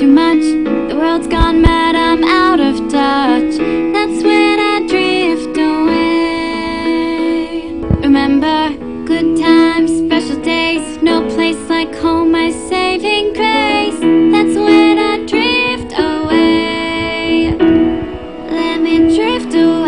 too much. The world's gone mad, I'm out of touch. That's when I drift away. Remember good times, special days. No place like home, my saving grace. That's when I drift away. Let me drift away.